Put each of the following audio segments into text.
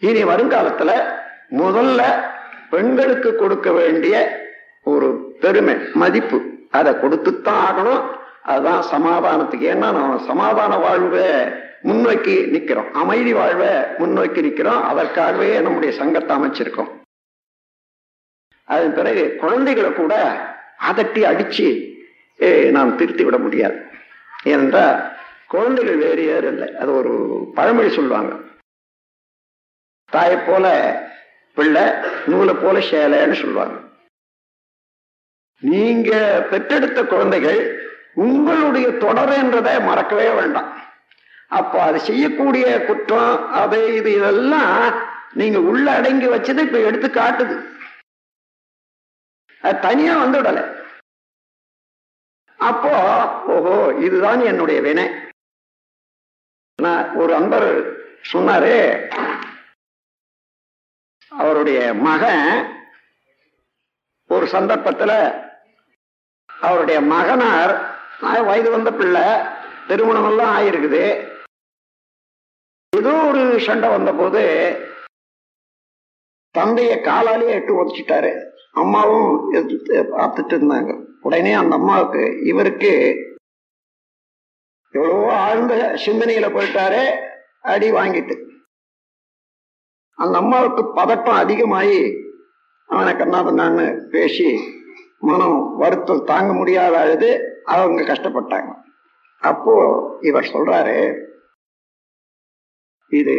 இனி வருங்காலத்துல முதல்ல பெண்களுக்கு கொடுக்க வேண்டிய ஒரு பெருமை மதிப்பு. அதை கொடுத்துத்தான் ஆகணும். அதுதான் சமாதானத்துக்கு. ஏன்னா நம்ம சமாதான வாழ்வை முன்னோக்கி நிக்கிறோம். அமைதி வாழ்வை முன்னோக்கி நிக்கிறோம். அதற்காகவே நம்முடைய சங்கத்தை அமைச்சிருக்கோம். அதன் பிறகு குழந்தைகளை கூட அதட்டி அடிச்சு நாம் திருத்தி விட முடியாது. ஏனென்றால் குழந்தைகள் வேறு யாரும் இல்லை. அது ஒரு பழமொழி சொல்லுவாங்க. தாயை போல பிள்ளை நூலை போல சேலைன்னு சொல்லுவாங்க. நீங்க பெற்றெடுத்த குழந்தைகள் உங்களுடைய தொடர் என்றதை மறக்கவே வேண்டாம். அப்போ அது செய்யக்கூடிய குற்றம் அதை இது இதெல்லாம் நீங்க உள்ள அடங்கி வச்சது இப்ப எடுத்து காட்டுது. அது தனியா வந்துடல. அப்போ ஓஹோ இதுதான் என்னுடைய வினை. நான் ஒரு அன்பர் சொன்னாரு அவருடைய மகன் ஒரு சந்தர்ப்பத்துல அவருடைய மகனார் வயது வந்த பிள்ளை திருமணம் எல்லாம் ஆயிருக்குது. ஏதோ ஒரு சண்டை வந்த போது தந்தைய காலாலேயே எட்டு உதச்சிட்டாரு. அம்மாவும் எதிர்த்து பார்த்துட்டு இருந்தாங்க. உடனே அந்த அம்மாவுக்கு இவருக்கு எவ்வளவோ ஆழ்ந்த சிந்தனையில போயிட்டாரு அடி வாங்கிட்டு. அந்த அம்மாவுக்கு பதட்டம் அதிகமாகி அவனை கண்ணாபண்ணான்னு பேசி மனம் வருத்தம் தாங்க முடியாத அழுது அவங்க கஷ்டப்பட்டாங்க. அப்போ இவர் சொல்றாரு இது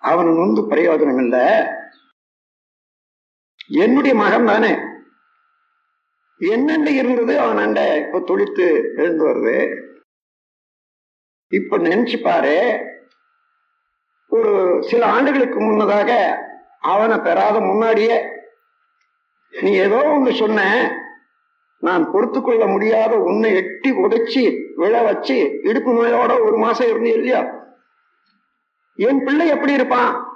அவன் நொந்து பிரயோஜனம் இல்லை. என்னுடைய மகன் தானே. என்னென்ன இருந்தது அவன் அண்ட இப்ப துளித்து எழுந்து வருது. இப்ப நினைச்சு பாரு ஒரு சில ஆண்டுகளுக்கு முன்னதாக அவனை பெறாத முன்னாடியே நீ ஏதோ ஒண்ணு சொன்ன நான் பொறுத்து கொள்ள முடியாத உன்னை எட்டி உதைச்சி விழ வச்சு இடுப்பு நோயோட ஒரு மாசம் இருந்து இல்லையா? என் பிள்ளை எப்படி இருப்பான்?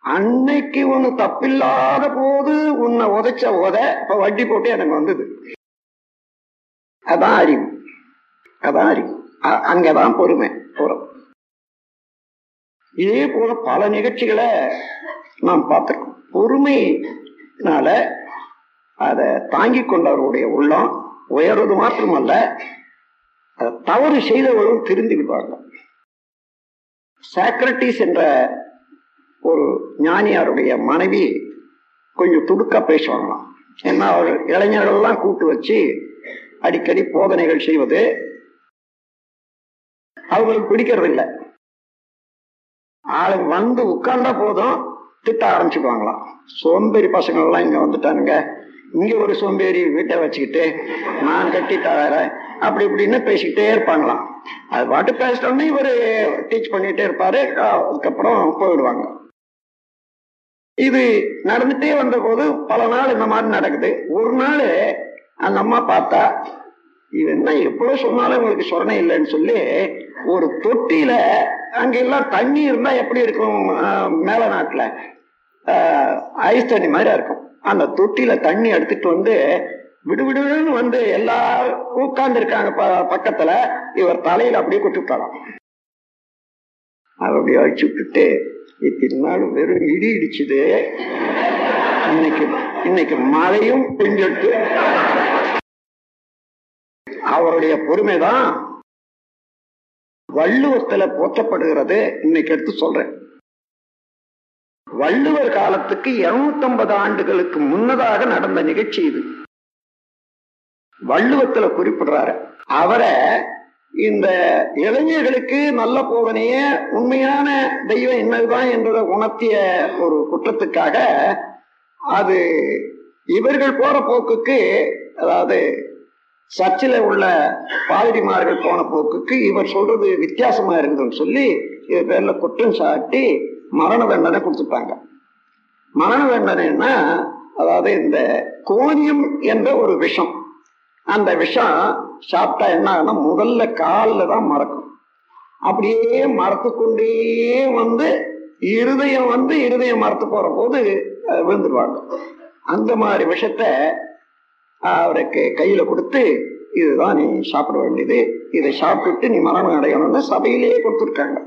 அன்னைக்கு ஒண்ணு தப்பில்லாத போது உன்னை உதைச்ச உத இப்ப வட்டி போட்டு எனக்கு வந்தது. அதான் அறிவு. அதான் அறிவு. அ- அங்கதான் பொறுமை. போறோம் இதே போல பல நிகழ்ச்சிகளை நாம் பார்த்திருக்கோம். பொறுமையினால அதை தாங்கிக் கொண்டவருடைய உள்ளம் உயர்வது மாத்திரமல்ல அதை தவறு செய்தவர்களும் திருந்திவிடுவாங்க சாக்ரட்டிஸ் என்ற ஒரு ஞானியாருடைய மனைவி கொஞ்சம் துடுக்கா பேசுவாங்களாம். ஏன்னா அவர் இளைஞர்கள்லாம் கூட்டு வச்சு அடிக்கடி போதனைகள் செய்வது அவங்களுக்கு பிடிக்கிறது இல்லை ஆளு வந்து உட்கார்ந்தா போதும் திட்ட ஆரம்பிச்சுக்குவாங்களாம். சோம்பேறி பசங்க எல்லாம் இங்க வந்துட்டானுங்க. இங்க ஒரு சோம்பேறி வீட்டை வச்சுக்கிட்டு நான் கட்டி தரேன் அப்படி இப்படின்னு பேசிக்கிட்டே இருப்பாங்களாம். அது பாட்டு பேசிட்டோன்னே இவரு டீச் பண்ணிட்டே இருப்பாரு. அதுக்கப்புறம் போயிடுவாங்க. இது நடந்துட்டே வந்த போது பல நாள் இந்த மாதிரி நடக்குது. ஒரு நாள் அந்த அம்மா பார்த்தா இது என்ன எவ்வளவு சொன்னாலும் உங்களுக்கு சொரணை இல்லைன்னு சொல்லி ஒரு தொட்டியில அங்க எல்லாம் தண்ணி இருந்தா எப்படி இருக்கும்? மேல நாட்டுல ஐஸ் தண்ணி மாதிரி இருக்கும். அந்த தொட்டியில தண்ணி எடுத்துட்டு வந்து விடுவிடுன்னு வந்து எல்லா உட்கார்ந்து இருக்காங்க பக்கத்துல. இவர் தலையில அப்படியே கொட்டுட்டாராம் அப்படி அப்படியே விட்டுட்டு இத்தனை நாள் வெறும் இடி இடிச்சுது. இன்னைக்கு இன்னைக்கு மழையும் பெஞ்செடுத்து. அவருடைய பொறுமைதான். வள்ளுவத்துல போற்றப்படுகிறது. இன்னைக்கு எடுத்து சொல்றேன். வள்ளுவர் காலத்துக்கு 250 ஆண்டுகளுக்கு முன்னதாக நடந்த நிகழ்ச்சி இது. வள்ளுவத்துல குறிப்பிடுறாரு. அவரை இந்த இளைஞர்களுக்கு நல்ல போதனைய உண்மையான தெய்வம் என்னதுதான் என்றதை உணர்த்திய ஒரு குற்றத்துக்காக அது இவர்கள் போற போக்குக்கு அதாவது சர்ச்சில் உள்ள பாதிரிமார்கள் போன போக்குக்கு இவர் சொல்றது வித்தியாசமா இருக்குதுன்னு சொல்லி இது பேர்ல குற்றம் சாட்டி மரண தண்டனை கொடுத்துட்டாங்க. மரண தண்டனைன்னா அதாவது இந்த கோனியம் என்ற ஒரு விஷம். அந்த விஷம் சாப்பிட்டா என்ன ஆகும்னா முதல்ல காலில் தான் மறக்கும். அப்படியே மறத்து கொண்டே வந்து இருதயம் வந்து இருதயம் மறத்து போற போது விழுந்துருவாங்க. அந்த மாதிரி விஷத்தை அவருக்கு கையில கொடுத்து இதுதான் நீ சாப்பிட வேண்டியது. இதை சாப்பிட்டுட்டு நீ மரணம் அடையணும்னு சபையிலேயே கொடுத்துருக்காங்க.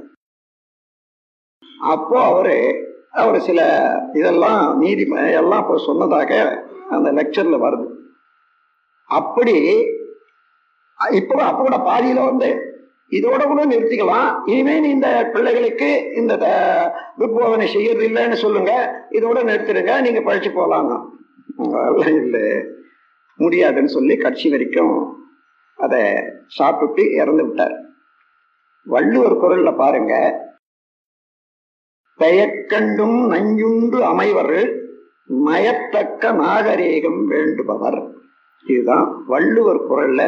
அப்போ அவரு அவர் சில இதெல்லாம் நீதி எல்லாம் இப்போ சொன்னதாக அந்த லெக்சர்ல வருது. அப்படி இப்போ அப்போ கூட பாதியில வந்து இதோட கூட நிறுத்திக்கலாம். இனிமே நீ இந்த பிள்ளைகளுக்கு இந்த த- செய்யறது இல்லைன்னு சொல்லுங்க. இதோட நிறுத்திடுங்க. நீங்க பழிச்சு போலாங்க இல்லை. முடியாதுன்னு சொல்லி கட்சி வரைக்கும் அதை சாப்பிட்டு இறந்து விட்டார். வள்ளுவர் குரல்ல பாருங்க பெயக்கண்டும் நஞ்சுண்டு அமைவர் மயத்தக்க நாகரீகம் வேண்டுபவர். இதுதான் வள்ளுவர் குரல்ல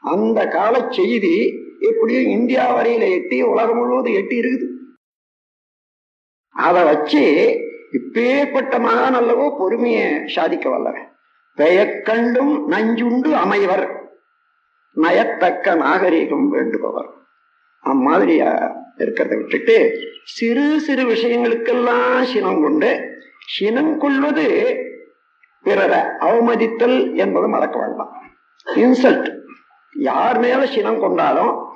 அந்த கால செய்தி எப்படியும் இந்தியா வரையில எட்டி உலகம் முழுவதும் எட்டி இருக்குது. அதை வச்சு இப்பேற்பட்ட மகான் அல்லவோ பொறுமையை சாதிக்க வல்லவன். பெயக்கண்டும் நஞ்சுண்டு அமைவர். நயத்தக்க நாகரீகம் வேண்டுபவர். அம்மாதிரியா இருக்கிறத விட்டுட்டு சிறு சிறு விஷயங்களுக்கெல்லாம் சினம் கொண்டு சினம் கொள்வது பிறரை அவமதித்தல் என்பது மறக்க வேண்டாம். இன்சல்ட். யார் மேல சினம் கொண்டாலும்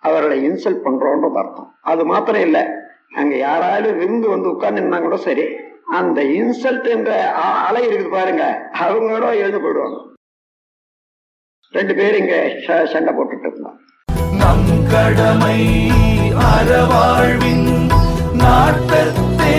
அவர்களை இன்சல்ட் பண்றோன்றது அர்த்தம். அது மாத்திரம் இல்லை. அங்க யாராலும் விருந்து வந்து உட்கார்ந்து கூட சரி. அந்த இன்சல்ட் என்ற அலை இருக்குது பாருங்க. அவங்களோட எழுந்து போயிடுவாங்க. ரெண்டு பேரும் இங்க ச- சண்டை போட்டுட்டு இருந்தான் நம் கடமை அறவாழ்வின் நாட்டத்தே